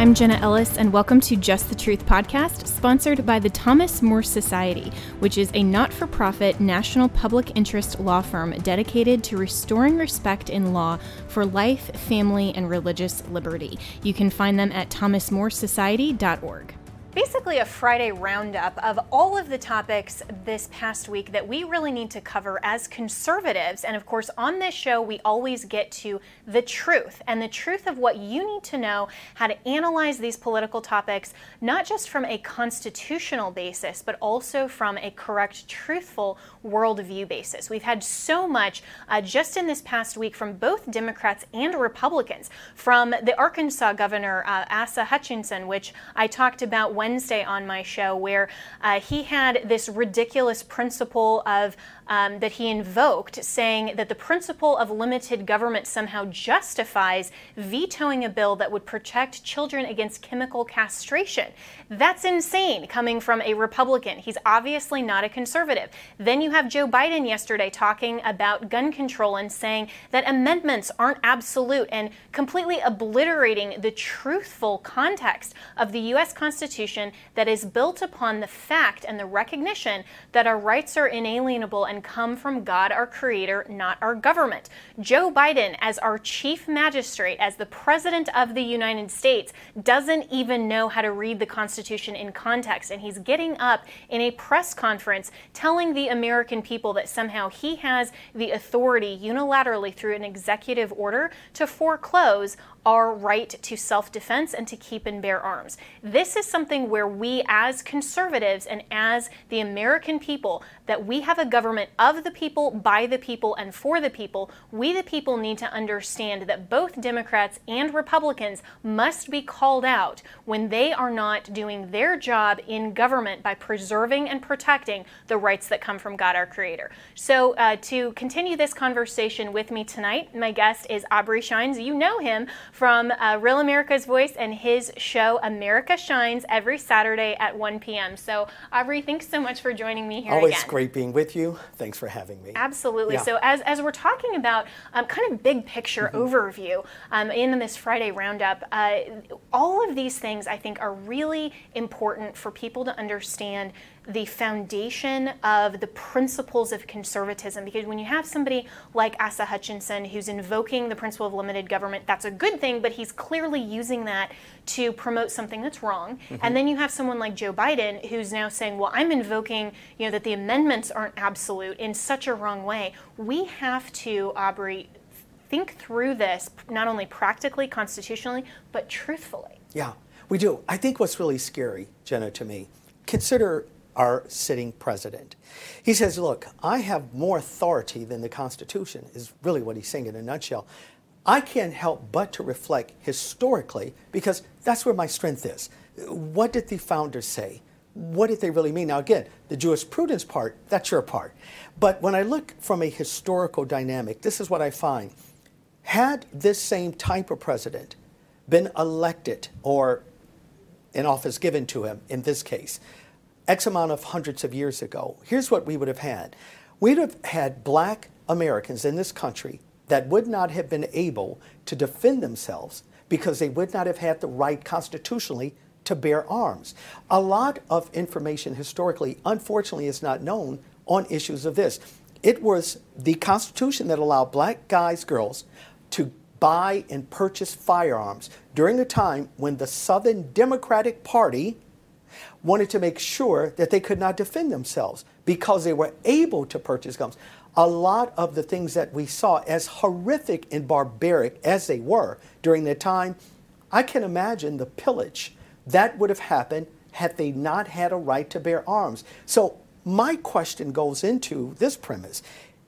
I'm Jenna Ellis, and welcome to Just the Truth podcast, sponsored by the Thomas More Society, which is a not for profit national public interest law firm dedicated to restoring respect in law for life, family, and religious liberty. You can find them at thomasmoresociety.org basically a Friday roundup of all of the topics this past week that we really need to cover as conservatives. And of course, on this show, we always get to the truth and the truth of what you need to know how to analyze these political topics, not just from a constitutional basis, but also from a correct, truthful worldview basis. We've had so much uh, just in this past week from both Democrats and Republicans, from the Arkansas governor, uh, Asa Hutchinson, which I talked about Wednesday on my show, where uh, he had this ridiculous principle of um, that he invoked, saying that the principle of limited government somehow justifies vetoing a bill that would protect children against chemical castration. That's insane coming from a Republican. He's obviously not a conservative. Then you have Joe Biden yesterday talking about gun control and saying that amendments aren't absolute and completely obliterating the truthful context of the U.S. Constitution that is built upon the fact and the recognition that our rights are inalienable and come from God, our Creator, not our government. Joe Biden, as our chief magistrate, as the President of the United States, doesn't even know how to read the Constitution in context. And he's getting up in a press conference telling the American people that somehow he has the authority unilaterally through an executive order to foreclose our right to self defense and to keep and bear arms. This is something where we, as conservatives and as the American people, that we have a government of the people, by the people, and for the people. We, the people, need to understand that both Democrats and Republicans must be called out when they are not doing their job in government by preserving and protecting the rights that come from God our Creator. So, uh, to continue this conversation with me tonight, my guest is Aubrey Shines. You know him from uh, Real America's Voice and his show America Shines every Saturday at 1 p.m. So, Aubrey, thanks so much for joining me here Always again. great being with you. Thanks for having me. Absolutely. Yeah. So, as, as we're talking about um, kind of big picture mm-hmm. overview um, in this Friday roundup, uh, all of these things I think are really important for people to understand the foundation of the principles of conservatism. Because when you have somebody like Asa Hutchinson who's invoking the principle of limited government, that's a good thing, but he's clearly using that to promote something that's wrong. Mm-hmm. And then you have someone like Joe Biden who's now saying, well, I'm invoking, you know, that the amendments aren't absolute in such a wrong way. We have to, Aubrey, think through this not only practically, constitutionally, but truthfully. Yeah, we do. I think what's really scary, Jenna, to me, consider our sitting president. He says, Look, I have more authority than the Constitution, is really what he's saying in a nutshell. I can't help but to reflect historically because that's where my strength is. What did the founders say? What did they really mean? Now, again, the jurisprudence part, that's your part. But when I look from a historical dynamic, this is what I find. Had this same type of president been elected or an office given to him in this case, X amount of hundreds of years ago, here's what we would have had. We'd have had black Americans in this country that would not have been able to defend themselves because they would not have had the right constitutionally to bear arms. A lot of information historically, unfortunately, is not known on issues of this. It was the Constitution that allowed black guys, girls, to buy and purchase firearms during a time when the Southern Democratic Party wanted to make sure that they could not defend themselves because they were able to purchase guns. A lot of the things that we saw, as horrific and barbaric as they were during that time, I can imagine the pillage that would have happened had they not had a right to bear arms. So, my question goes into this premise.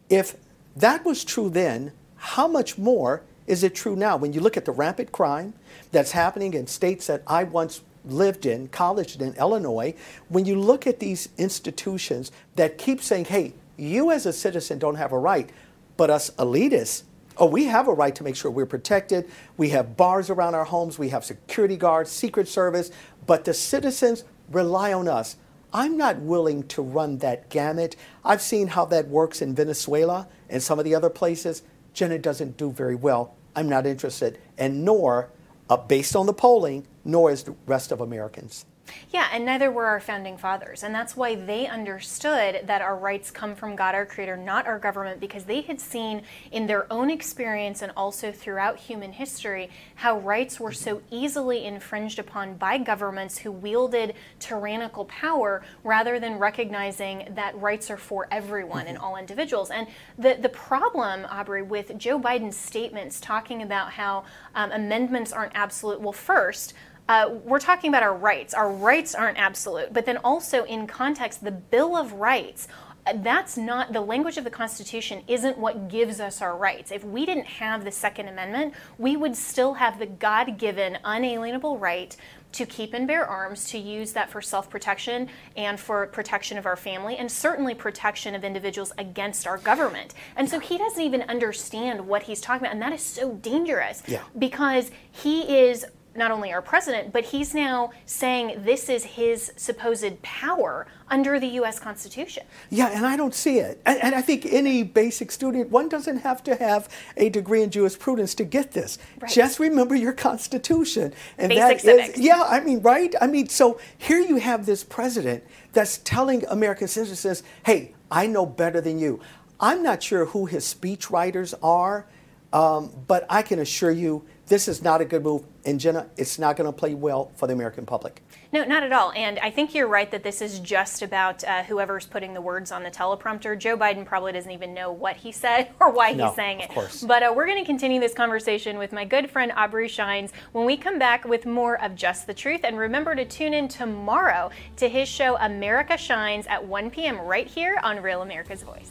If that was true then, how much more is it true now? When you look at the rampant crime that's happening in states that I once lived in, college in Illinois, when you look at these institutions that keep saying, hey, you as a citizen don't have a right, but us elitists, oh, we have a right to make sure we're protected. We have bars around our homes, we have security guards, Secret Service, but the citizens rely on us. I'm not willing to run that gamut. I've seen how that works in Venezuela and some of the other places. Jenna doesn't do very well. I'm not interested, and nor, Uh, based on the polling, nor is the rest of Americans. Yeah, and neither were our founding fathers. And that's why they understood that our rights come from God our Creator, not our government, because they had seen in their own experience and also throughout human history how rights were so easily infringed upon by governments who wielded tyrannical power rather than recognizing that rights are for everyone and all individuals. And the, the problem, Aubrey, with Joe Biden's statements talking about how um, amendments aren't absolute, well, first, uh, we're talking about our rights. Our rights aren't absolute, but then also in context, the Bill of Rights that's not the language of the Constitution isn't what gives us our rights. If we didn't have the Second Amendment, we would still have the God given, unalienable right to keep and bear arms, to use that for self protection and for protection of our family, and certainly protection of individuals against our government. And so he doesn't even understand what he's talking about. And that is so dangerous yeah. because he is not only our president, but he's now saying this is his supposed power under the U.S. Constitution. Yeah, and I don't see it. And, and, I think any basic student, one doesn't have to have a degree in jurisprudence to get this. Right. Just remember your Constitution. And basic civics. yeah, I mean, right? I mean, so here you have this president that's telling American citizens, hey, I know better than you. I'm not sure who his speech writers are, um, but I can assure you this is not a good move. And Jenna, it's not going to play well for the American public. No, not at all. And I think you're right that this is just about uh, whoever's putting the words on the teleprompter. Joe Biden probably doesn't even know what he said or why no, he's saying it. Of course. But uh, we're going to continue this conversation with my good friend Aubrey Shines when we come back with more of Just the Truth. And remember to tune in tomorrow to his show America Shines at 1 p.m. right here on Real America's Voice.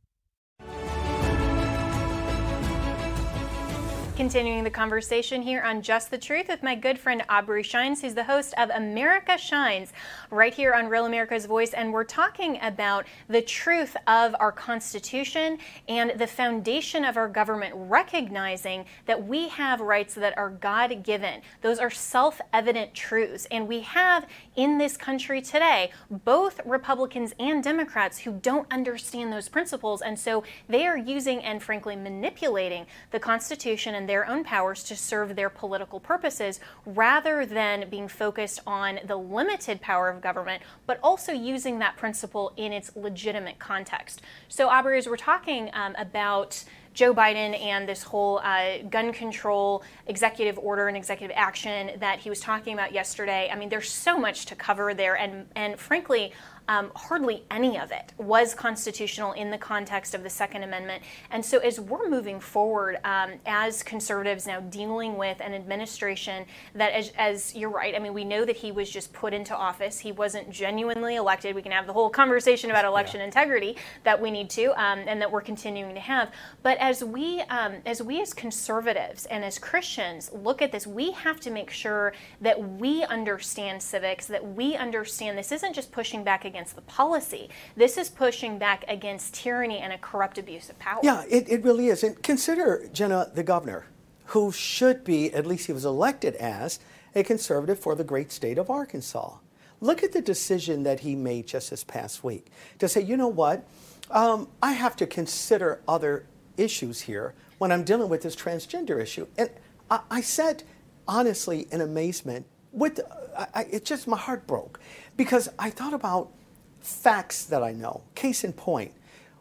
Continuing the conversation here on Just the Truth with my good friend Aubrey Shines, who's the host of America Shines right here on Real America's Voice. And we're talking about the truth of our Constitution and the foundation of our government, recognizing that we have rights that are God given. Those are self evident truths. And we have in this country today both Republicans and Democrats who don't understand those principles. And so they are using and frankly manipulating the Constitution and their own powers to serve their political purposes rather than being focused on the limited power of government, but also using that principle in its legitimate context. So, Aubrey, as we're talking um, about Joe Biden and this whole uh, gun control executive order and executive action that he was talking about yesterday. I mean, there's so much to cover there, and and frankly, um, hardly any of it was constitutional in the context of the Second Amendment. And so, as we're moving forward um, as conservatives now dealing with an administration that, as, as, you're right, I mean, we know that he was just put into office. He wasn't genuinely elected. We can have the whole conversation about election yeah. integrity that we need to, um, and that we're continuing to have. But as we, um, as we as conservatives and as Christians look at this, we have to make sure that we understand civics, that we understand this isn't just pushing back against the policy. This is pushing back against tyranny and a corrupt abuse of power. Yeah, it, it really is. And consider, Jenna, the governor, who should be, at least he was elected as, a conservative for the great state of Arkansas. Look at the decision that he made just this past week to say, you know what, um, I have to consider other issues here when I'm dealing with this transgender issue. And I, I said, honestly, in amazement, with I, it just my heart broke because I thought about facts that I know. Case in point,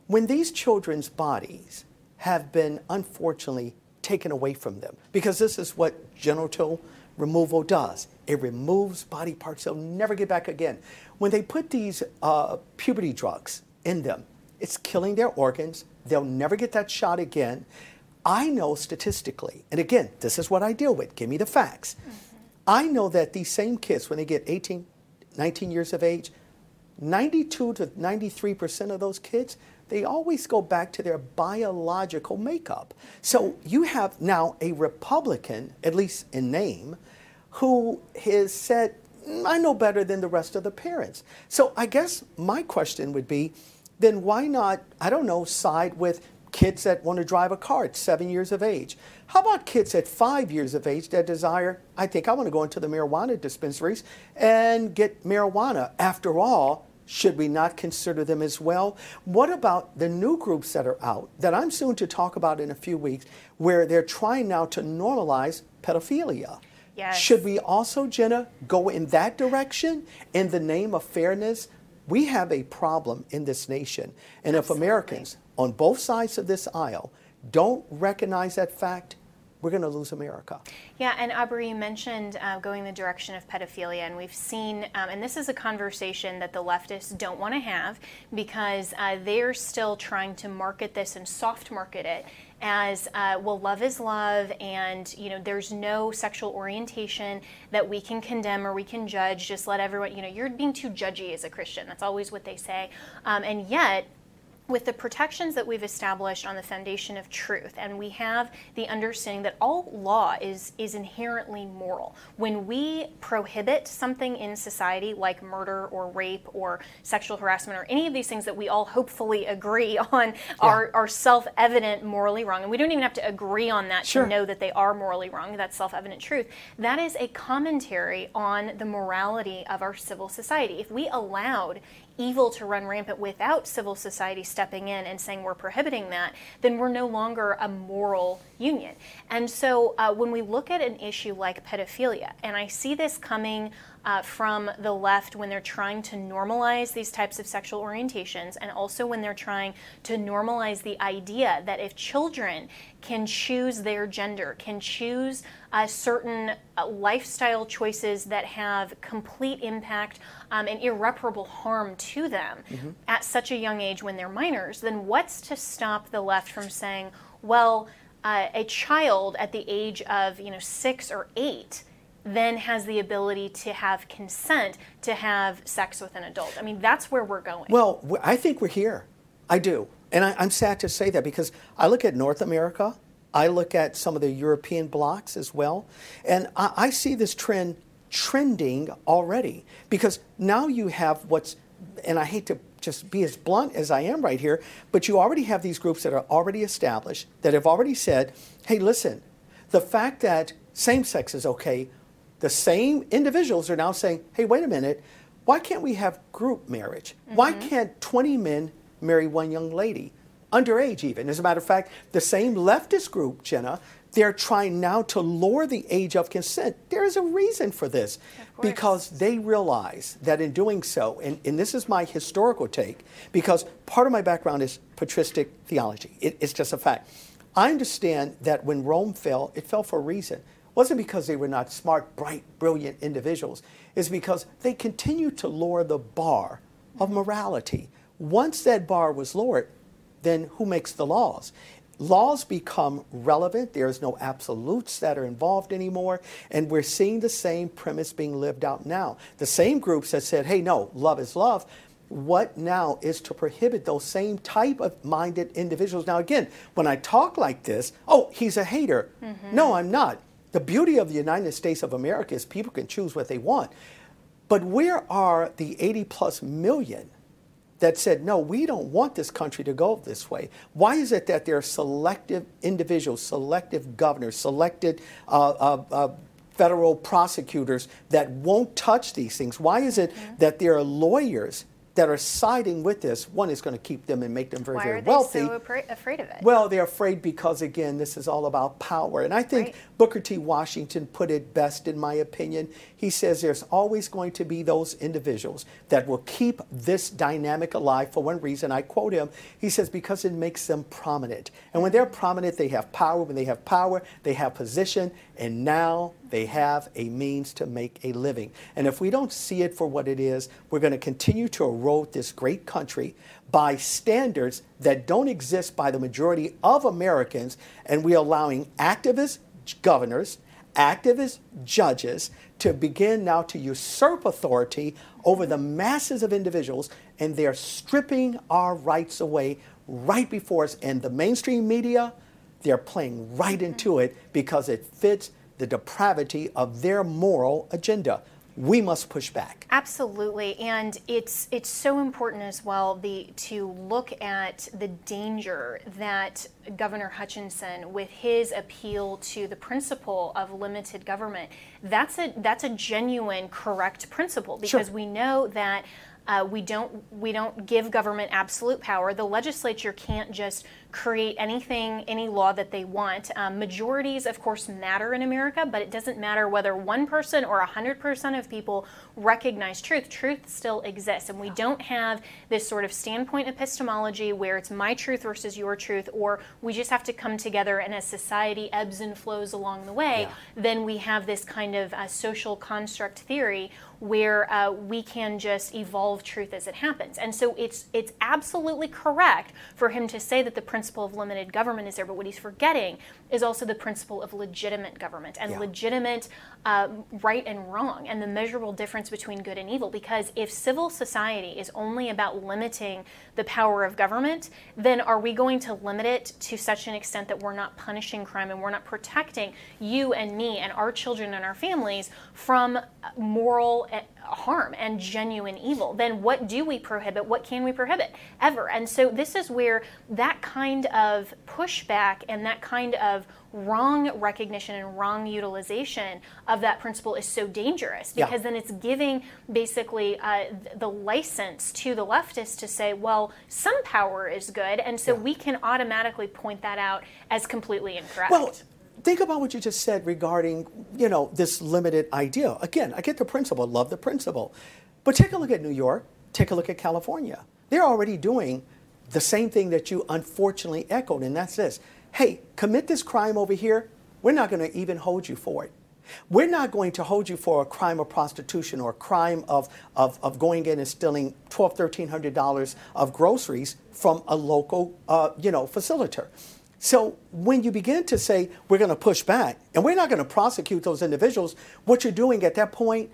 when these children's bodies have been unfortunately taken away from them. Because this is what genital removal does it removes body parts they'll never get back again. When they put these uh, puberty drugs in them, it's killing their organs. They'll never get that shot again. I know statistically, and again, this is what I deal with. Give me the facts. Mm-hmm. I know that these same kids, when they get 18, 19 years of age, 92 to 93% of those kids, they always go back to their biological makeup. So you have now a Republican, at least in name, who has said, mm, I know better than the rest of the parents. So I guess my question would be then why not, I don't know, side with kids that want to drive a car at seven years of age? How about kids at five years of age that desire, I think I want to go into the marijuana dispensaries and get marijuana? After all, should we not consider them as well? What about the new groups that are out that I'm soon to talk about in a few weeks where they're trying now to normalize pedophilia? Yes. Should we also, Jenna, go in that direction in the name of fairness? We have a problem in this nation. And Absolutely. if Americans on both sides of this aisle don't recognize that fact, we're going to lose America. Yeah, and Aubrey, mentioned uh, going the direction of pedophilia, and we've seen, um, and this is a conversation that the leftists don't want to have because uh, they're still trying to market this and soft market it as uh, well love is love and you know there's no sexual orientation that we can condemn or we can judge just let everyone you know you're being too judgy as a christian that's always what they say um, and yet with the protections that we've established on the foundation of truth and we have the understanding that all law is is inherently moral when we prohibit something in society like murder or rape or sexual harassment or any of these things that we all hopefully agree on yeah. are, are self-evident morally wrong and we don't even have to agree on that sure. to know that they are morally wrong that's self-evident truth that is a commentary on the morality of our civil society if we allowed evil to run rampant without civil society stepping in and saying we're prohibiting that, then we're no longer a moral union. And so uh, when we look at an issue like pedophilia, and I see this coming uh, from the left when they're trying to normalize these types of sexual orientations, and also when they're trying to normalize the idea that if children can choose their gender, can choose uh, certain uh, lifestyle choices that have complete impact um, and irreparable harm to them mm-hmm. at such a young age when they're minors, then what's to stop the left from saying, well, uh, a child at the age of you know six or eight then has the ability to have consent to have sex with an adult. I mean, that's where we're going. Well, I think we're here. I do. And I, am sad to say that because I look at North America, I look at some of the European blocs as well, and I, I see this trend trending already because now you have what's, and I hate to just be as blunt as I am right here, but you already have these groups that are already established that have already said, hey, listen, the fact that same sex is okay the same individuals are now saying, hey, wait a minute, why can't we have group marriage? Mm-hmm. Why can't 20 men marry one young lady? Underage, even. As a matter of fact, the same leftist group, Jenna, they're trying now to lower the age of consent. There is a reason for this because they realize that in doing so, and, and, this is my historical take, because part of my background is patristic theology. It, it's just a fact. I understand that when Rome fell, it fell for a reason wasn't because they were not smart, bright, brilliant individuals. It's because they continued to lower the bar of morality. Once that bar was lowered, then who makes the laws? Laws become relevant. There's no absolutes that are involved anymore. And we're seeing the same premise being lived out now. The same groups that said, hey, no, love is love. What now is to prohibit those same type of minded individuals? Now, again, when I talk like this, oh, he's a hater. Mm-hmm. No, I'm not. The beauty of the United States of America is people can choose what they want. But where are the 80 plus million that said, no, we don't want this country to go this way? Why is it that there are selective individuals, selective governors, selected uh, uh, uh, federal prosecutors that won't touch these things? Why is it mm-hmm. that there are lawyers that are siding with this, one is going to keep them and make them very, Why very are they wealthy. so afraid of it? Well, they're afraid because, again, this is all about power. And I think Right. Booker T. Washington put it best, in my opinion. He says there's always going to be those individuals that will keep this dynamic alive for one reason. I quote him. He says, because it makes them prominent. And when they're mm-hmm. prominent, they have power. When they have power, they have position. And now they have a means to make a living. And if we don't see it for what it is, we're going to continue to erode this great country by standards that don't exist by the majority of Americans. And we're allowing activist governors, activist judges to begin now to usurp authority over the masses of individuals. And they're stripping our rights away right before us. And the mainstream media, they're playing right into mm-hmm. it because it fits the depravity of their moral agenda. We must push back. Absolutely, and it's it's so important as well the to look at the danger that Governor Hutchinson, with his appeal to the principle of limited government, that's a that's a genuine correct principle because Sure. we know that. Uh, we don't we don't give government absolute power. The legislature can't just create anything, any law that they want. Um, majorities, of course, matter in America, but it doesn't matter whether one person or hundred percent of people recognize truth. Truth still exists, and we don't have this sort of standpoint epistemology where it's my truth versus your truth, or we just have to come together and as society ebbs and flows along the way, Yeah. then we have this kind of uh, social construct theory where uh, we can just evolve truth as it happens. And so it's it's absolutely correct for him to say that the principle of limited government is there, but what he's forgetting is also the principle of legitimate government and Yeah. legitimate uh, right and wrong and the measurable difference between good and evil. Because if civil society is only about limiting the power of government, then are we going to limit it to such an extent that we're not punishing crime and we're not protecting you and me and our children and our families from moral harm and genuine evil? Then what do we prohibit? What can we prohibit? Ever. And so this is where that kind of pushback and that kind of wrong recognition and wrong utilization of that principle is so dangerous Yeah. because then it's giving basically uh, the license to the leftists to say, well, some power is good, and so we can automatically point that out as completely incorrect. Well, think about what you just said regarding, you know, this limited idea. Again, I get the principle, love the principle. But take a look at New York, take a look at California. They're already doing the same thing that you unfortunately echoed, and that's this. Hey, commit this crime over here, we're not going to even hold you for it. We're not going to hold you for a crime of prostitution or a crime of, of, of going in and stealing $1,200, $1,300 of groceries from a local, uh, you know, facilitator. So when you begin to say we're going to push back and we're not going to prosecute those individuals, what you're doing at that point,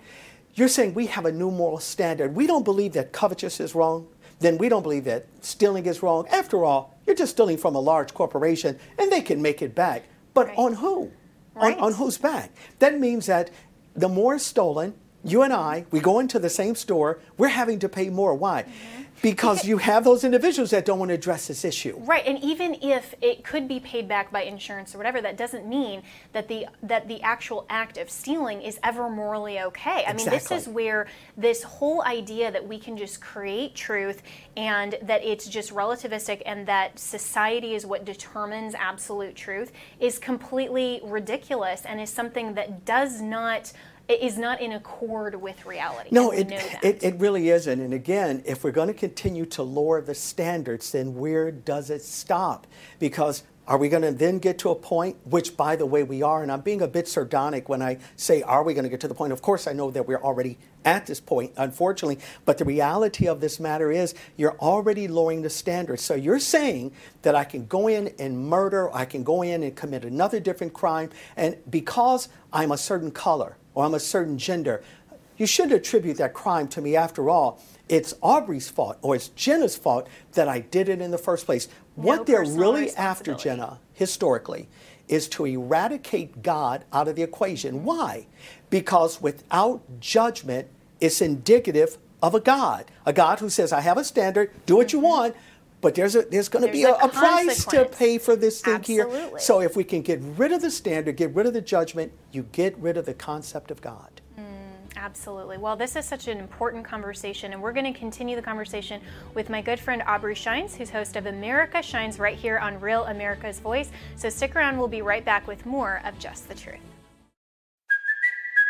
you're saying we have a new moral standard. We don't believe that covetous is wrong. Then we don't believe that stealing is wrong. After all, you're just stealing from a large corporation and they can make it back. But Right. on who? Right. On, on whose back? That means that the more is stolen, you and I, we go into the same store, we're having to pay more. Why? Mm-hmm. Because you have those individuals that don't want to address this issue. Right, and even if it could be paid back by insurance or whatever, that doesn't mean that the that the actual act of stealing is ever morally okay. I mean, this is where this whole idea that we can just create truth and that it's just relativistic and that society is what determines absolute truth is completely ridiculous and is something that does not is not in accord with reality. No, it, it, it really isn't. And again, if we're going to continue to lower the standards, then where does it stop? Because are we going to then get to a point, which by the way we are, and I'm being a bit sardonic when I say, are we going to get to the point? Of course, I know that we're already at this point, unfortunately. But the reality of this matter is you're already lowering the standards. So you're saying that I can go in and murder, I can go in and commit another different crime, and because I'm a certain color or I'm a certain gender, you shouldn't attribute that crime to me after all. It's Aubrey's fault or it's Jenna's fault that I did it in the first place. what they're really after. Jenna, historically, is to eradicate God out of the equation. Why? Because without judgment, it's indicative of a God. A God who says, I have a standard, do what you mm-hmm. want, but there's, a, there's going to be a. A a price to pay for this thing here. So if we can get rid of the standard, get rid of the judgment, you get rid of the concept of God. Mm, absolutely. Well, this is such an important conversation, and we're going to continue the conversation with my good friend Aubrey Shines, who's host of America Shines right here on Real America's Voice. So stick around, we'll be right back with more of Just the Truth.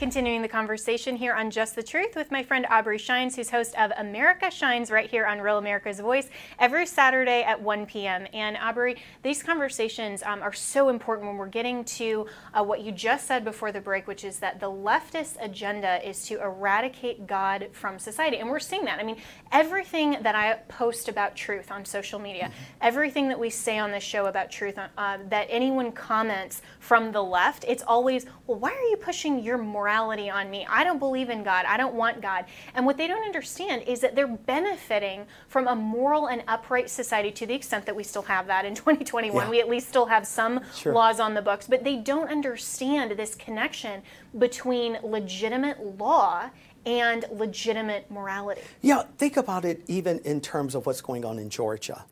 Continuing the conversation here on Just the Truth with my friend Aubrey Shines, who's host of America Shines right here on Real America's Voice every Saturday at 1 p.m. And Aubrey, these conversations um, are so important when we're getting to uh, what you just said before the break, which is that the leftist agenda is to eradicate God from society. And we're seeing that. I mean, everything that I post about truth on social media, mm-hmm. everything that we say on this show about truth, uh, that anyone comments from the left, it's always, well, why are you pushing your morality? Morality on me. I don't believe in God. I don't want God. And what they don't understand is that they're benefiting from a moral and upright society to the extent that we still have that in 2021. Yeah. We at least still have some sure. laws on the books, but they don't understand this connection between legitimate law and legitimate morality. Yeah, think about it even in terms of what's going on in Georgia.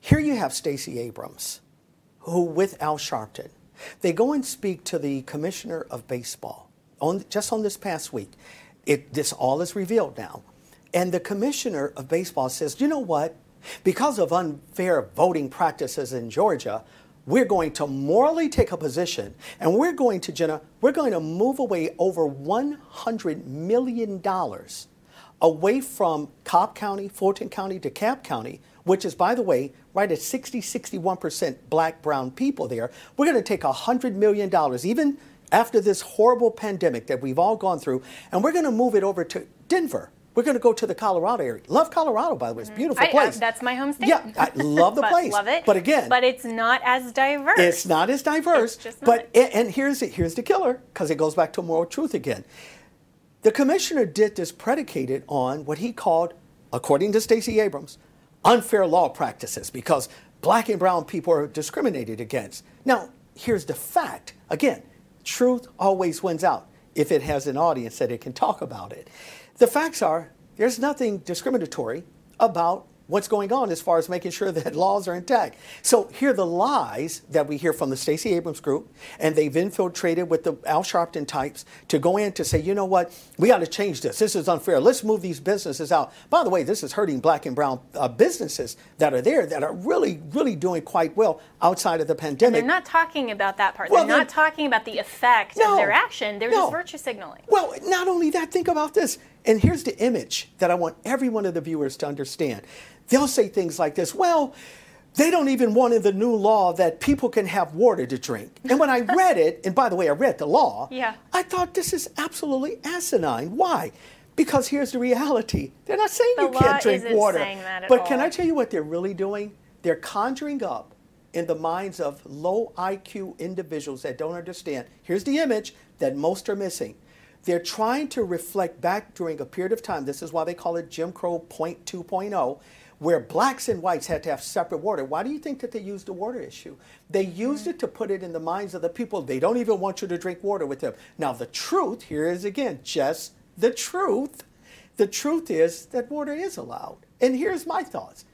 Here you have Stacey Abrams, who, with Al Sharpton, they go and speak to the commissioner of baseball on, just on this past week. It, this all is revealed now. And the commissioner of baseball says, you know what? Because of unfair voting practices in Georgia, we're going to morally take a position and we're going to, Jenna, we're going to move away over $100 million away from Cobb County, Fulton County, DeKalb County, which is, by the way, right at 60, 61% black, brown people there. We're going to take $100 million, even after this horrible pandemic that we've all gone through, and we're going to move it over to Denver. We're going to go to the Colorado area. Love Colorado, by the way. It's a mm-hmm. beautiful I, uh, place. I, that's my home state. Yeah, I love the place. love it. But again, but it's not as diverse. It's not as diverse. It's but and here's the, here's the killer because it goes back to moral truth again. The commissioner did this predicated on what he called, according to Stacey Abrams, unfair law practices because black and brown people are discriminated against. Now, here's the fact. Again, truth always wins out if it has an audience that it can talk about it. The facts are there's nothing discriminatory about what's going on as far as making sure that laws are intact. So here are the lies that we hear from the Stacey Abrams group, and they've infiltrated with the Al Sharpton types to go in to say, you know what, we got to change this. This is unfair. Let's move these businesses out. By the way, this is hurting black and brown uh, businesses that are there that are really, really doing quite well outside of the pandemic. And they're not talking about that part. Well, they're, they're not talking about the effect no, of their action. They're no. just virtue signaling. Well, not only that, think about this. And here's the image that I want every one of the viewers to understand. They'll say things like this Well, they don't even want in the new law that people can have water to drink. And when I read it, and by the way, I read the law, yeah. I thought this is absolutely asinine. Why? Because here's the reality. They're not saying the you can't drink water. but all. can I tell you what they're really doing? They're conjuring up in the minds of low IQ individuals that don't understand. Here's the image that most are missing. They're trying to reflect back during a period of time. This is why they call it Jim Crow Point 2.0 where blacks and whites had to have separate water. Why do you think that they used the water issue? They used it to put it in the minds of the people. They don't even want you to drink water with them. Now, the truth here is again just the truth. The truth is that water is allowed. And here's my thoughts.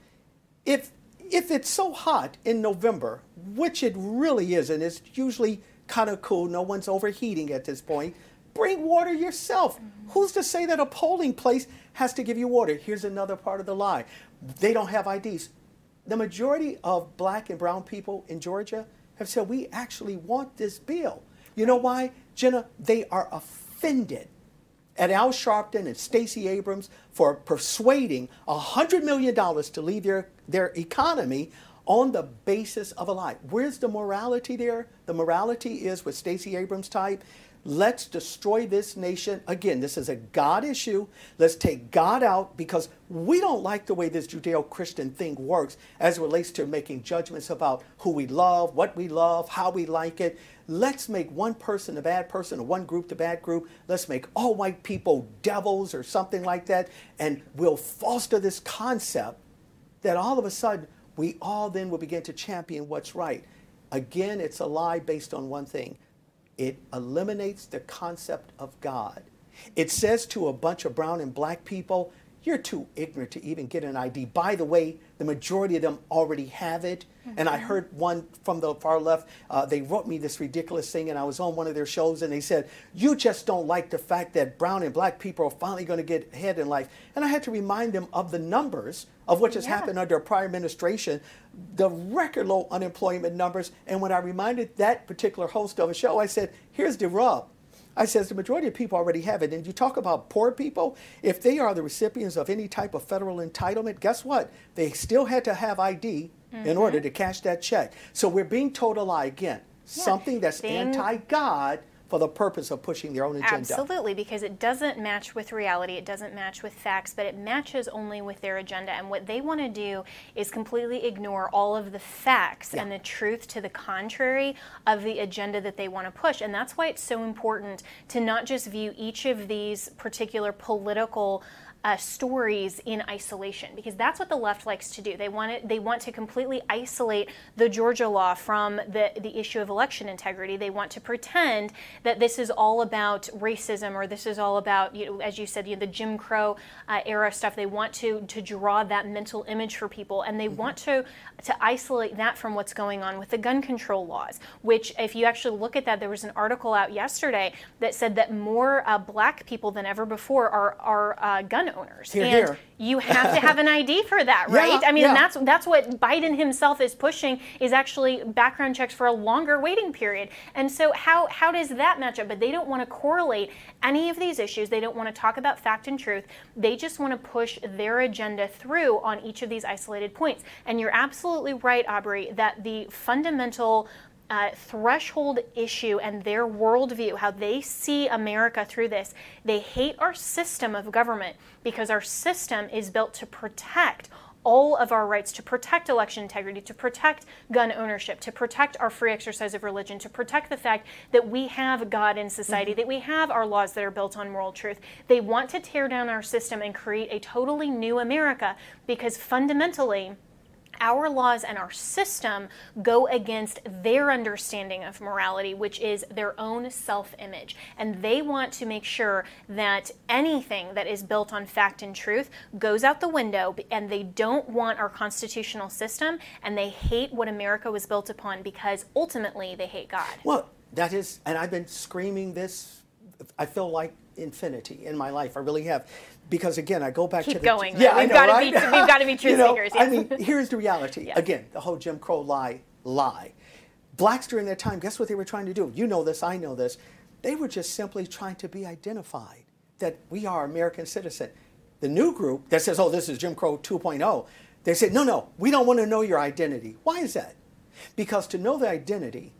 If if it's so hot in November, which it really is, and it's usually kind of cool, no one's overheating at this point, bring water yourself. Mm-hmm. Who's to say that a polling place has to give you water? Here's another part of the lie they don't have IDs. The majority of black and brown people in Georgia have said, we actually want this bill. You know why, Jenna? They are offended at Al Sharpton and Stacey Abrams for persuading $100 million to leave their, their economy on the basis of a lie. Where's the morality there? The morality is with Stacey Abrams type. Let's destroy this nation. Again, this is a God issue. Let's take God out because we don't like the way this Judeo Christian thing works as it relates to making judgments about who we love, what we love, how we like it. Let's make one person a bad person or one group the bad group. Let's make all white people devils or something like that. And we'll foster this concept that all of a sudden we all then will begin to champion what's right. Again, it's a lie based on one thing it eliminates the concept of God. It says to a bunch of brown and black people, you're too ignorant to even get an ID. By the way, the majority of them already have it. Mm-hmm. And I heard one from the far left, uh, they wrote me this ridiculous thing, and I was on one of their shows, and they said, You just don't like the fact that brown and black people are finally going to get ahead in life. And I had to remind them of the numbers of what has yeah. happened under a prior administration, the record low unemployment numbers. And when I reminded that particular host of a show, I said, Here's the rub I says the majority of people already have it. And you talk about poor people, if they are the recipients of any type of federal entitlement, guess what? They still had to have ID mm-hmm. in order to cash that check. So we're being told a lie again. Yeah. Something that's anti God for the purpose of pushing their own agenda. Absolutely, because it doesn't match with reality, it doesn't match with facts, but it matches only with their agenda. And what they want to do is completely ignore all of the facts yeah. and the truth to the contrary of the agenda that they want to push. And that's why it's so important to not just view each of these particular political uh, stories in isolation because that's what the left likes to do. They want it, they want to completely isolate the Georgia law from the, the issue of election integrity. They want to pretend that this is all about racism or this is all about, you know, as you said, you know, the Jim Crow uh, era stuff. They want to to draw that mental image for people, and they mm-hmm. want to to isolate that from what's going on with the gun control laws. Which, if you actually look at that, there was an article out yesterday that said that more uh, black people than ever before are are uh, gun owners. Here, and here. you have to have an ID for that, right? Yeah, I mean, yeah. that's that's what Biden himself is pushing is actually background checks for a longer waiting period. And so how how does that match up? But they don't want to correlate any of these issues. They don't want to talk about fact and truth. They just want to push their agenda through on each of these isolated points. And you're absolutely right, Aubrey, that the fundamental uh, threshold issue and their worldview, how they see America through this. They hate our system of government because our system is built to protect all of our rights to protect election integrity, to protect gun ownership, to protect our free exercise of religion, to protect the fact that we have God in society, mm-hmm. that we have our laws that are built on moral truth. They want to tear down our system and create a totally new America because fundamentally, our laws and our system go against their understanding of morality, which is their own self image. And they want to make sure that anything that is built on fact and truth goes out the window, and they don't want our constitutional system, and they hate what America was built upon because ultimately they hate God. Well, that is, and I've been screaming this, I feel like infinity in my life. I really have because again, I go back Keep to the going. yeah, we've got to be we've got to be truth you know, seekers. Yes. I mean, here's the reality. Yes. Again, the whole Jim Crow lie lie. Blacks during that time, guess what they were trying to do? You know this, I know this. They were just simply trying to be identified that we are American citizen. The new group that says, "Oh, this is Jim Crow 2.0," they said, "No, no, we don't want to know your identity." Why is that? Because to know the identity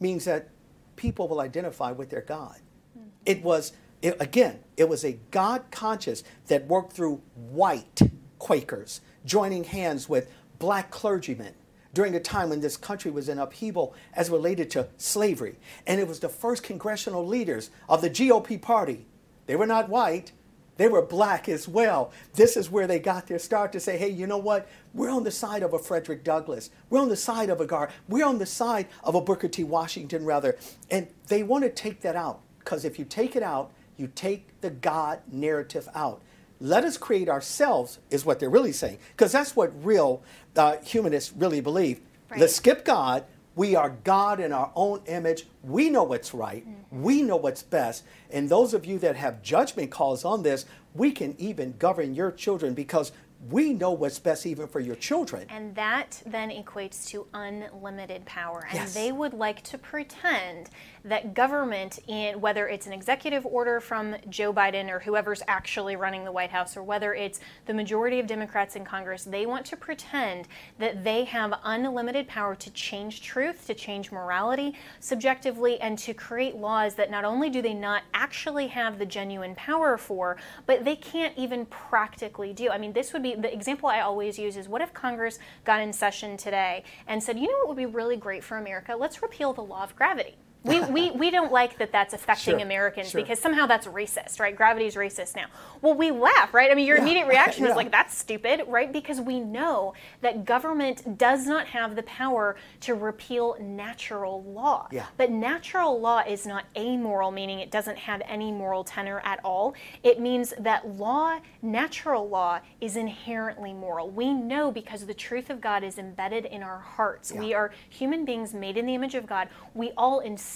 means that people will identify with their God. Mm. It was it, again, it was a God conscious that worked through white Quakers joining hands with black clergymen during a time when this country was in upheaval as related to slavery. And it was the first congressional leaders of the GOP party. They were not white, they were black as well. This is where they got their start to say, hey, you know what? We're on the side of a Frederick Douglass. We're on the side of a Gar. We're on the side of a Booker T. Washington, rather. And they want to take that out because if you take it out, you take the God narrative out. Let us create ourselves, is what they're really saying, because that's what real uh, humanists really believe. Right. Let's skip God. We are God in our own image. We know what's right. Mm-hmm. We know what's best. And those of you that have judgment calls on this, we can even govern your children because we know what's best even for your children. And that then equates to unlimited power. And Yes. they would like to pretend that government, in whether it's an executive order from Joe Biden or whoever's actually running the White House, or whether it's the majority of Democrats in Congress, they want to pretend that they have unlimited power to change truth, to change morality subjectively, and to create laws that not only do they not actually have the genuine power for, but they can't even practically do. I mean, this would be the example I always use is what if Congress got in session today and said, you know what would be really great for America? Let's repeal the law of gravity. We, we, we don't like that that's affecting Sure, Americans sure. because somehow that's racist, right? Gravity's racist now. Well, we laugh, right? I mean, your Yeah, immediate reaction yeah. is like, that's stupid, right? Because we know that government does not have the power to repeal natural law. Yeah. But natural law is not amoral, meaning it doesn't have any moral tenor at all. It means that law, natural law, is inherently moral. We know because the truth of God is embedded in our hearts. We are human beings made in the image of God. We all instinctively,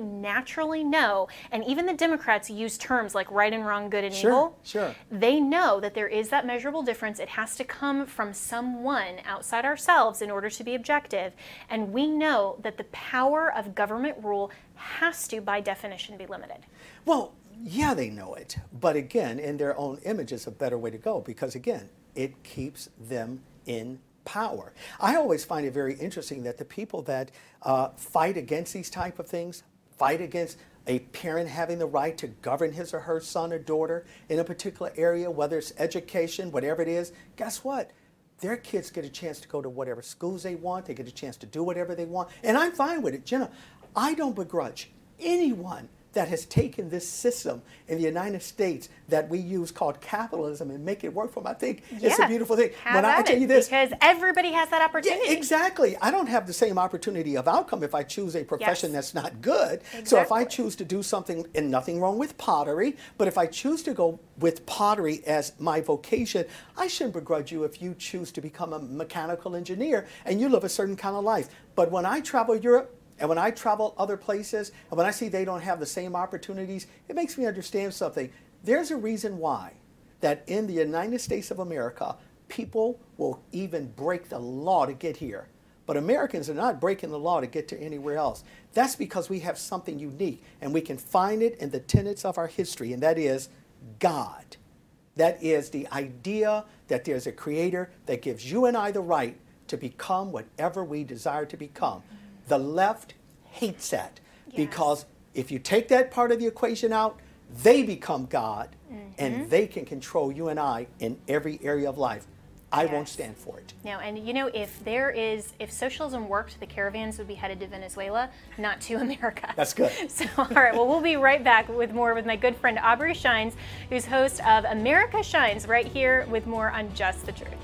naturally know, and even the Democrats use terms like right and wrong, good and Sure, evil. sure. They know that there is that measurable difference. It has to come from someone outside ourselves in order to be objective. And we know that the power of government rule has to, by definition, be limited. Well, yeah, they know it. But again, in their own image is a better way to go because, again, it keeps them in power. I always find it very interesting that the people that uh, fight against these type of things, fight against a parent having the right to govern his or her son or daughter in a particular area, whether it's education, whatever it is, guess what? Their kids get a chance to go to whatever schools they want. They get a chance to do whatever they want. And I'm fine with it. Jenna, I don't begrudge anyone that has taken this system in the United States that we use called capitalism and make it work for them. I think it's a beautiful thing. Have when I at tell you this, because everybody has that opportunity. yeah, exactly. I don't have the same opportunity of outcome if I choose a profession Yes. that's not good. So if I choose to do something, and nothing wrong with pottery, but if I choose to go with pottery as my vocation, I shouldn't begrudge you if you choose to become a mechanical engineer and you live a certain kind of life. But when I travel Europe, and when I travel other places, and when I see they don't have the same opportunities, it makes me understand something. There's a reason why that in the United States of America, people will even break the law to get here. But Americans are not breaking the law to get to anywhere else. That's because we have something unique, and we can find it in the tenets of our history, and that is God. That is the idea that there's a creator that gives you and I the right to become whatever we desire to become. The left hates that because if you take that part of the equation out, they become God and mm-hmm. they can control you and I in every area of life. I won't stand for it. No, and you know, if there is, if socialism worked, the caravans would be headed to Venezuela, not to America. That's good. So, all right, well, we'll be right back with more with my good friend Aubrey Shines, who's host of America Shines, right here with more on Just the Truth.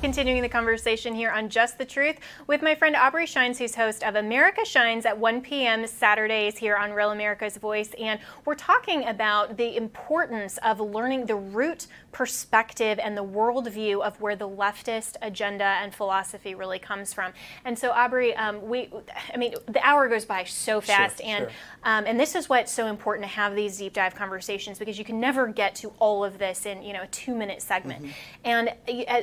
Continuing the conversation here on Just the Truth with my friend Aubrey Shines, who's host of America Shines at 1 p.m. Saturdays here on Real America's Voice. And we're talking about the importance of learning the root perspective and the worldview of where the leftist agenda and philosophy really comes from. And so, Aubrey, um, we, I mean, the hour goes by so fast, and sure. um, and this is what's so important to have these deep dive conversations because you can never get to all of this in you know a two minute segment. And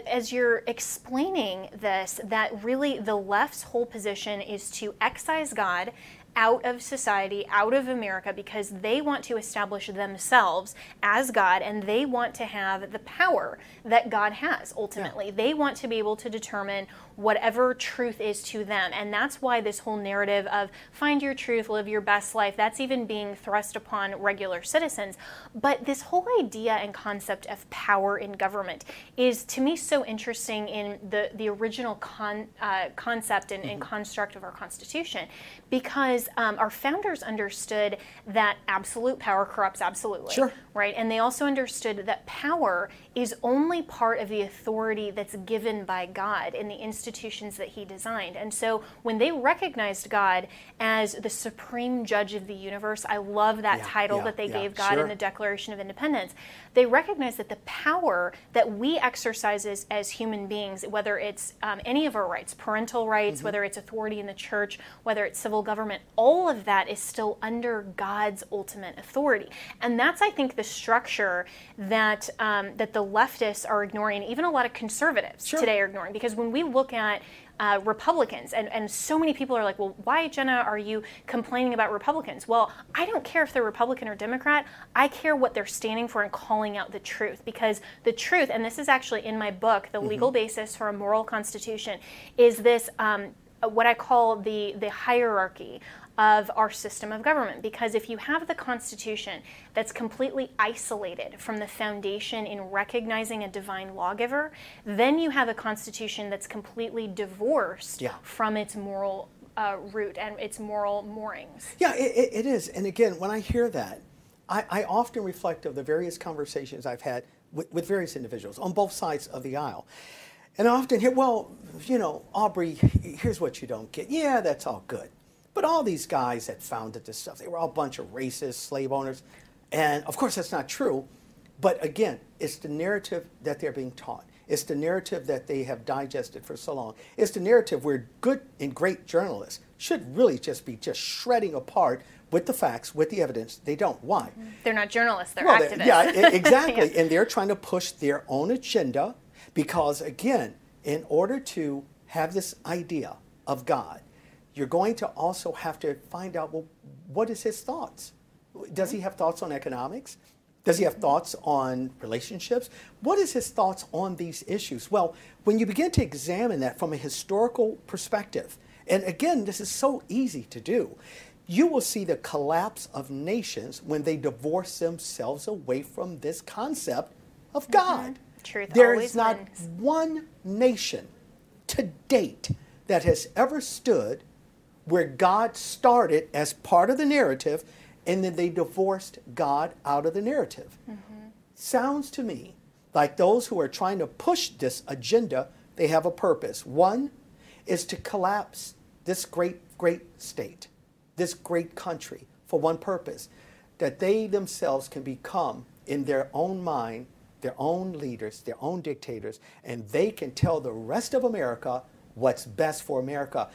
as you're explaining this, that really the left's whole position is to excise God out of society, out of America, because they want to establish themselves as God and they want to have the power that God has ultimately. They want to be able to determine whatever truth is to them. And that's why this whole narrative of find your truth, live your best life, that's even being thrust upon regular citizens. But this whole idea and concept of power in government is to me so interesting in the, the original con, uh, concept and, and construct of our Constitution because um, our founders understood that absolute power corrupts absolutely. Sure. Right? And they also understood that power is only part of the authority that's given by God in the institutions that he designed. And so when they recognized God as the supreme judge of the universe, I love that Yeah, title yeah, that they yeah, gave God sure. in the Declaration of Independence. They recognize that the power that we exercise as, as human beings, whether it's um, any of our rights, parental rights, Mm-hmm. whether it's authority in the church, whether it's civil government, all of that is still under God's ultimate authority. And that's, I think, the structure that um, that the leftists are ignoring, even a lot of conservatives Sure. today are ignoring. Because when we look at uh, Republicans, and, and so many people are like, well, why, Jenna, are you complaining about Republicans? Well, I don't care if they're Republican or Democrat. I care what they're standing for and calling out the truth. Because the truth, and this is actually in my book, The Legal Basis for a Moral Constitution, is this um, what I call the, the hierarchy of our system of government. Because if you have the Constitution that's completely isolated from the foundation in recognizing a divine lawgiver, then you have a Constitution that's completely divorced Yeah. from its moral uh, root and its moral moorings. Yeah, it, it- is. And again, when I hear that, I, I often reflect of the various conversations I've had with, with various individuals on both sides of the aisle. And I often hear, well, you know, Aubrey, here's what you don't get. Yeah, that's all good. But all these guys that founded this stuff, they were all a bunch of racist slave owners. And of course, that's not true. But again, it's the narrative that they're being taught. It's the narrative that they have digested for so long. It's the narrative where good and great journalists should really just be just shredding apart with the facts, with the evidence. They don't. Why? They're not journalists, they're Well, activists. yeah, exactly. And they're trying to push their own agenda because, again, in order to have this idea of God, you're going to also have to find out well, what is his thoughts? Does he have thoughts on economics? Does he have thoughts on relationships? What is his thoughts on these issues? Well, when you begin to examine that from a historical perspective, and again, this is so easy to do, you will see the collapse of nations when they divorce themselves away from this concept of mm-hmm. God. Truth There is not wins. one nation to date that has ever stood where God started as part of the narrative and then they divorced God out of the narrative. Mm-hmm. Sounds to me like those who are trying to push this agenda, they have a purpose. One is to collapse this great, great state, this great country for one purpose that they themselves can become, in their own mind, their own leaders, their own dictators, and they can tell the rest of America what's best for America.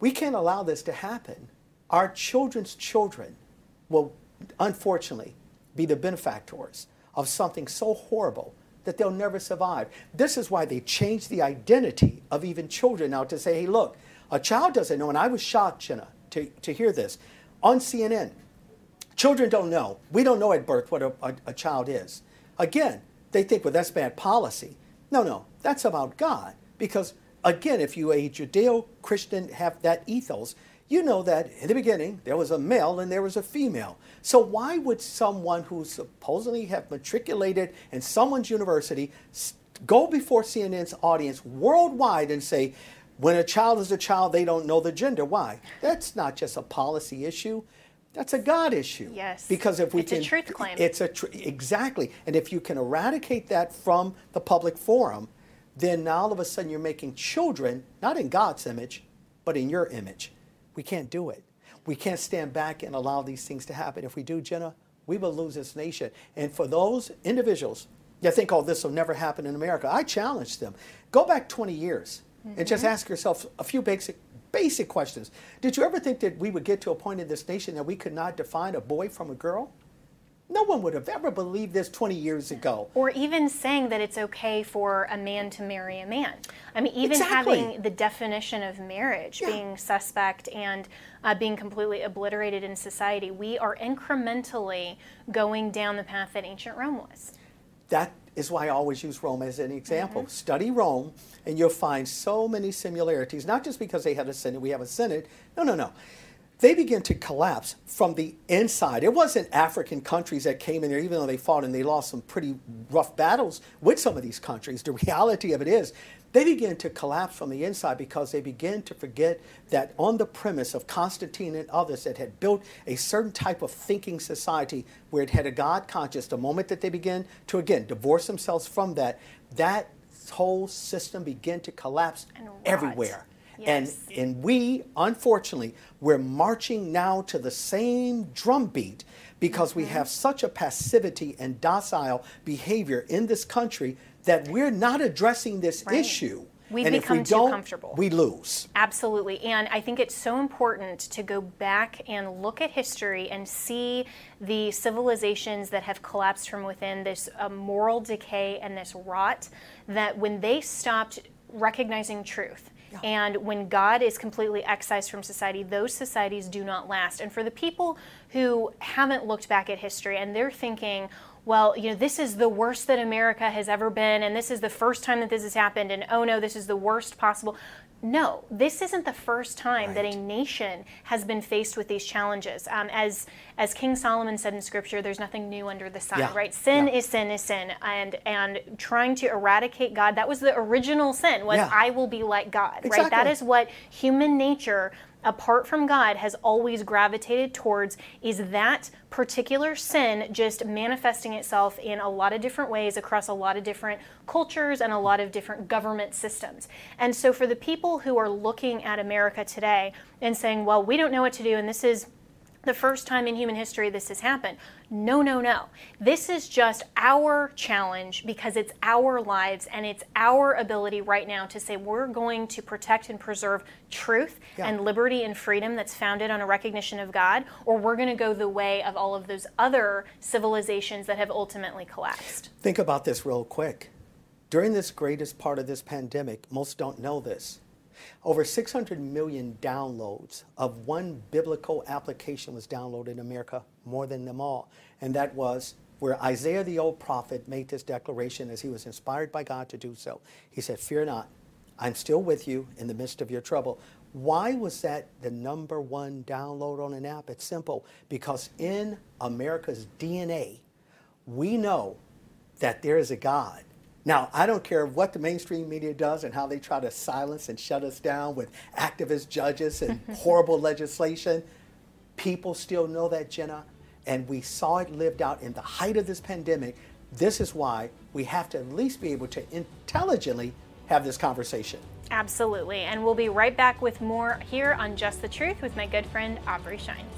We can't allow this to happen. Our children's children will, unfortunately, be the benefactors of something so horrible that they'll never survive. This is why they changed the identity of even children now to say, hey, look, a child doesn't know. And I was shocked, Jenna, to, to hear this on CNN. Children don't know. We don't know at birth what a, a, a child is. Again, they think, well, that's bad policy. No, no, that's about God. Because, again, if you a Judeo Christian have that ethos, you know that in the beginning there was a male and there was a female. So why would someone who supposedly have matriculated in someone's university go before CNN's audience worldwide and say, when a child is a child, they don't know the gender? Why? That's not just a policy issue. That's a God issue. Yes. Because if we It's a can, truth claim. It's a tr- exactly, and if you can eradicate that from the public forum, then now all of a sudden you're making children not in God's image, but in your image. We can't do it. We can't stand back and allow these things to happen. If we do, Jenna, we will lose this nation. And for those individuals that think, oh, this will never happen in America, I challenge them. Go back 20 years and just mm-hmm. ask yourself a few basic basic questions. Did you ever think that we would get to a point in this nation that we could not define a boy from a girl? No one would have ever believed this 20 years ago. Or even saying that it's okay for a man to marry a man. I mean, even Exactly. having the definition of marriage Yeah. being suspect and uh, being completely obliterated in society, we are incrementally going down the path that ancient Rome was. That is why I always use Rome as an example. Study Rome, and you'll find so many similarities, not just because they had a Senate, we have a Senate. No, no, no. They begin to collapse from the inside. It wasn't African countries that came in there, even though they fought and they lost some pretty rough battles with some of these countries. The reality of it is, they begin to collapse from the inside because they begin to forget that on the premise of Constantine and others that had built a certain type of thinking society where it had a God conscious, the moment that they begin to again divorce themselves from that, that whole system begin to collapse everywhere. Yes. And and we unfortunately we're marching now to the same drumbeat because we Mm-hmm. have such a passivity and docile behavior in this country that we're not addressing this Right. issue. We've and become we too don't, comfortable. We lose. Absolutely. And I think it's so important to go back and look at history and see the civilizations that have collapsed from within this uh, moral decay and this rot, that when they stopped recognizing truth, and when God is completely excised from society, those societies do not last. And for the people who haven't looked back at history and they're thinking, well, you know, this is the worst that America has ever been, and this is the first time that this has happened, and oh no, this is the worst possible. No, this isn't the first time that a nation has been faced with these challenges. Um, as as King Solomon said in Scripture, there's nothing new under the sun, Yeah, right? Sin yeah. is sin is sin, and and trying to eradicate God. That was the original sin. Was Yeah. I will be like God, right? That is what human nature apart from God has always gravitated towards is that particular sin just manifesting itself in a lot of different ways across a lot of different cultures and a lot of different government systems. And so for the people who are looking at America today and saying, well, we don't know what to do and this is the first time in human history this has happened. No, no, no. This is just our challenge because it's our lives and it's our ability right now to say we're going to protect and preserve truth Yeah. and liberty and freedom that's founded on a recognition of God, or we're going to go the way of all of those other civilizations that have ultimately collapsed. Think about this real quick. During this greatest part of this pandemic, most don't know this. Over 600 million downloads of one biblical application was downloaded in America, more than them all. And that was where Isaiah the old prophet made this declaration as he was inspired by God to do so. He said, Fear not, I'm still with you in the midst of your trouble. Why was that the number one download on an app? It's simple because in America's DNA, we know that there is a God. Now, I don't care what the mainstream media does and how they try to silence and shut us down with activist judges and horrible legislation. People still know that, Jenna, and we saw it lived out in the height of this pandemic. This is why we have to at least be able to intelligently have this conversation. Absolutely. And we'll be right back with more here on Just the Truth with my good friend Aubrey Shines.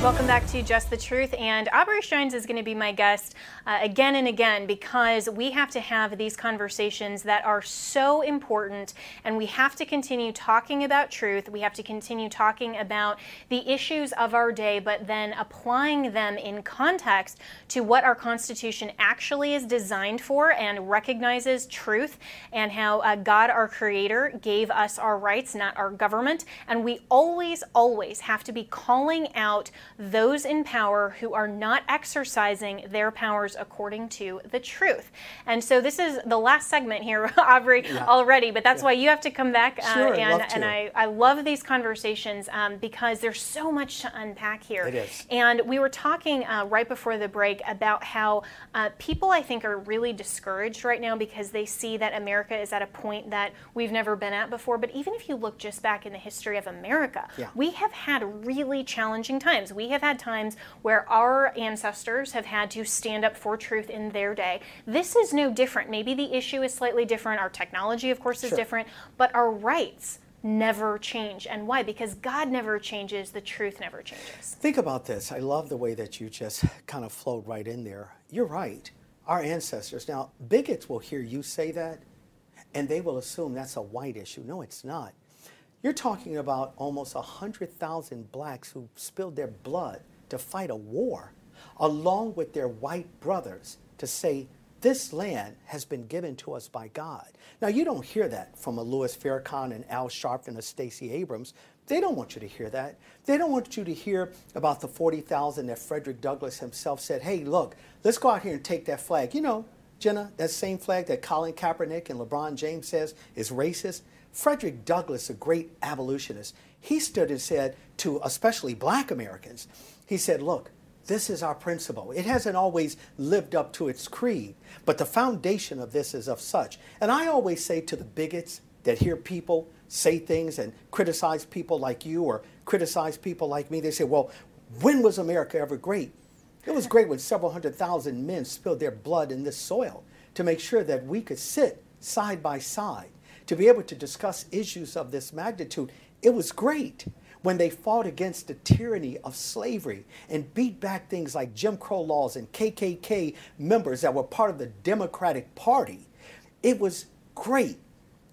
Welcome back to Just the Truth, and Aubrey Shines is going to be my guest uh, again and again because we have to have these conversations that are so important, and we have to continue talking about truth. We have to continue talking about the issues of our day, but then applying them in context to what our Constitution actually is designed for and recognizes truth and how uh, God, our Creator, gave us our rights, not our government. And we always, always have to be calling out those in power who are not exercising their powers according to the truth. And so this is the last segment here, Aubrey, already, but that's why you have to come back. Uh, Sure, and love to. and I, I love these conversations um, because there's so much to unpack here. It is. And we were talking uh, right before the break about how uh, people, I think, are really discouraged right now because they see that America is at a point that we've never been at before. But even if you look just back in the history of America, Yeah. we have had really challenging times. We have had times where our ancestors have had to stand up for truth in their day. This is no different. Maybe the issue is slightly different. Our technology, of course, is Sure. different, but our rights never change. And why? Because God never changes, the truth never changes. Think about this. I love the way that you just kind of flowed right in there. You're right. Our ancestors. Now, bigots will hear you say that and they will assume that's a white issue. No, it's not. You're talking about almost 100,000 blacks who spilled their blood to fight a war, along with their white brothers, to say, this land has been given to us by God. Now, you don't hear that from a Louis Farrakhan and Al Sharpton or Stacey Abrams They don't want you to hear that. They don't want you to hear about the 40,000 that Frederick Douglass himself said, hey, look, let's go out here and take that flag. You know, Jenna, that same flag that Colin Kaepernick and LeBron James says is racist. Frederick Douglass, a great abolitionist, he stood and said to especially black Americans, he said, look, this is our principle. It hasn't always lived up to its creed, but the foundation of this is of such. And I always say to the bigots that hear people say things and criticize people like you or criticize people like me, they say, well, when was America ever great? It was great when several hundred thousand men spilled their blood in this soil to make sure that we could sit side by side, to be able to discuss issues of this magnitude. It was great when they fought against the tyranny of slavery and beat back things like Jim Crow laws and KKK members that were part of the Democratic Party. It was great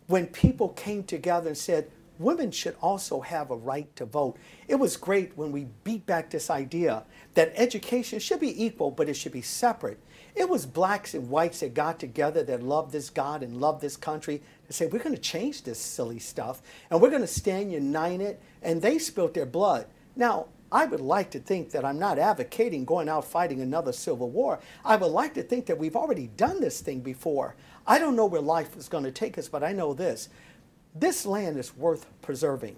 when people came together and said, women should also have a right to vote. It was great when we beat back this idea that education should be equal, but it should be separate. It was blacks and whites that got together that loved this God and loved this country and say, we're going to change this silly stuff and we're going to stand united. And they spilt their blood. Now, I would like to think that I'm not advocating going out fighting another civil war. I would like to think that we've already done this thing before. I don't know where life is going to take us, but I know this. This land is worth preserving.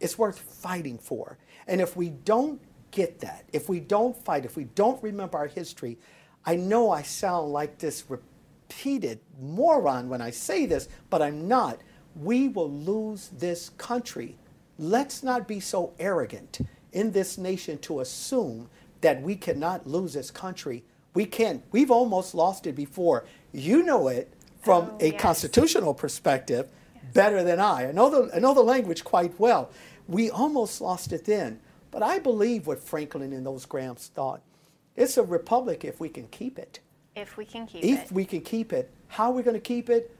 It's worth fighting for. And if we don't get that, if we don't fight, if we don't remember our history, I know I sound like this repeated moron when I say this, but I'm not. We will lose this country. Let's not be so arrogant in this nation to assume that we cannot lose this country. We can. We've almost lost it before. You know it from Oh, a yes. constitutional perspective better than I. I know the I know the language quite well. We almost lost it then, but I believe what Franklin and those Grahams thought. It's a republic if we can keep it. If we can keep If it. we can keep it, how are we going to keep it?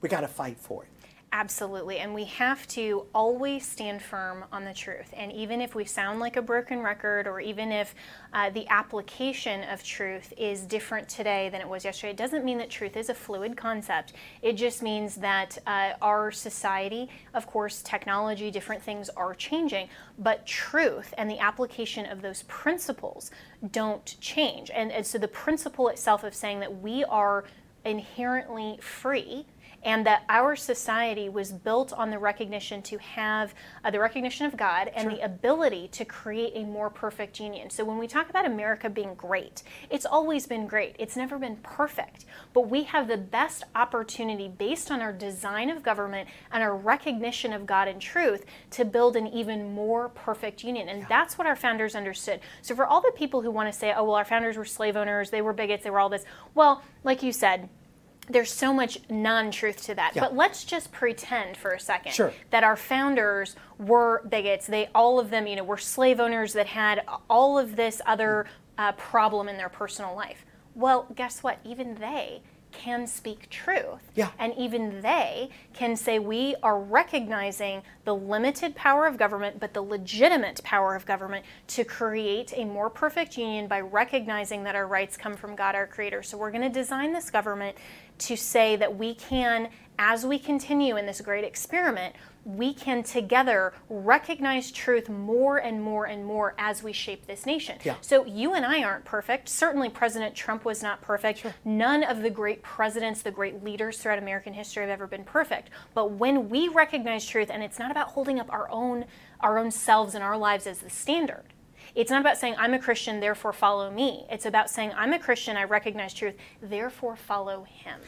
We got to fight for it. Absolutely. And we have to always stand firm on the truth. And even if we sound like a broken record, or even if uh, the application of truth is different today than it was yesterday, it doesn't mean that truth is a fluid concept. It just means that uh, our society, of course, technology, different things are changing, but truth and the application of those principles don't change. And, and so the principle itself of saying that we are inherently free and that our society was built on the recognition to have uh, the recognition of God and the ability to create a more perfect union. So when we talk about America being great, it's always been great. It's never been perfect, but we have the best opportunity based on our design of government and our recognition of God and truth to build an even more perfect union. And that's what our founders understood. So for all the people who want to say, "Oh, well, our founders were slave owners, they were bigots, they were all this." Well, like you said, there's so much non-truth to that. Yeah. But let's just pretend for a second Sure. that our founders were bigots. They all of them, you know, were slave owners that had all of this other uh, problem in their personal life. Well, guess what? Even they can speak truth. Yeah. And even they can say we are recognizing the limited power of government, but the legitimate power of government to create a more perfect union by recognizing that our rights come from God, our Creator. So we're going to design this government to say that we can, as we continue in this great experiment, we can together recognize truth more and more and more as we shape this nation. Yeah. So you and I aren't perfect. Certainly, President Trump was not perfect. None of the great presidents, the great leaders throughout American history have ever been perfect. But when we recognize truth, and it's not about holding up our own our own selves and our lives as the standard. It's not about saying I'm a Christian, therefore follow me. It's about saying I'm a Christian, I recognize truth, therefore follow him.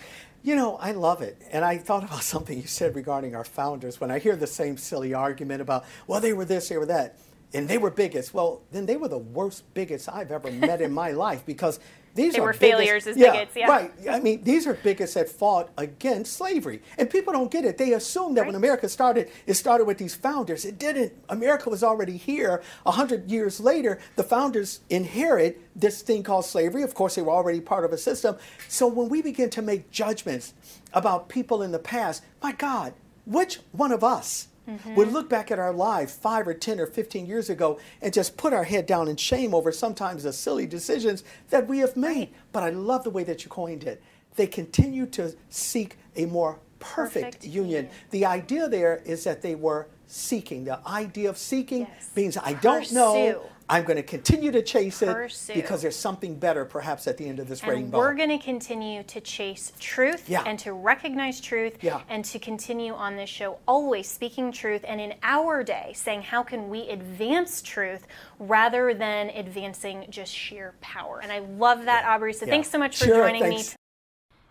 You know, I love it. And I thought about something you said regarding our founders. When I hear the same silly argument about, well, they were this, they were that, and they were bigots. Well, then they were the worst bigots I've ever met in my life because these They are were bigots- failures as bigots, yeah. Right. I mean, these are bigots that fought against slavery. And people don't get it. They assume that when America started, it started with these founders. It didn't. America was already here. A hundred years later, the founders inherit this thing called slavery. Of course, they were already part of a system. So when we begin to make judgments about people in the past, my God, which one of us Mm-hmm. would look back at our lives five or 10 or 15 years ago and just put our head down in shame over sometimes the silly decisions that we have made? But I love the way that you coined it. They continue to seek a more perfect, Perfect union. union. The idea there is that they were seeking. The idea of seeking Yes. means I don't know. I'm going to continue to chase it Pursue. because there's something better perhaps at the end of this And rainbow. we're going to continue to chase truth Yeah. and to recognize truth Yeah. and to continue on this show always speaking truth and in our day saying how can we advance truth rather than advancing just sheer power. And I love that Aubrey. So Yeah. thanks so much for Sure, joining thanks. me.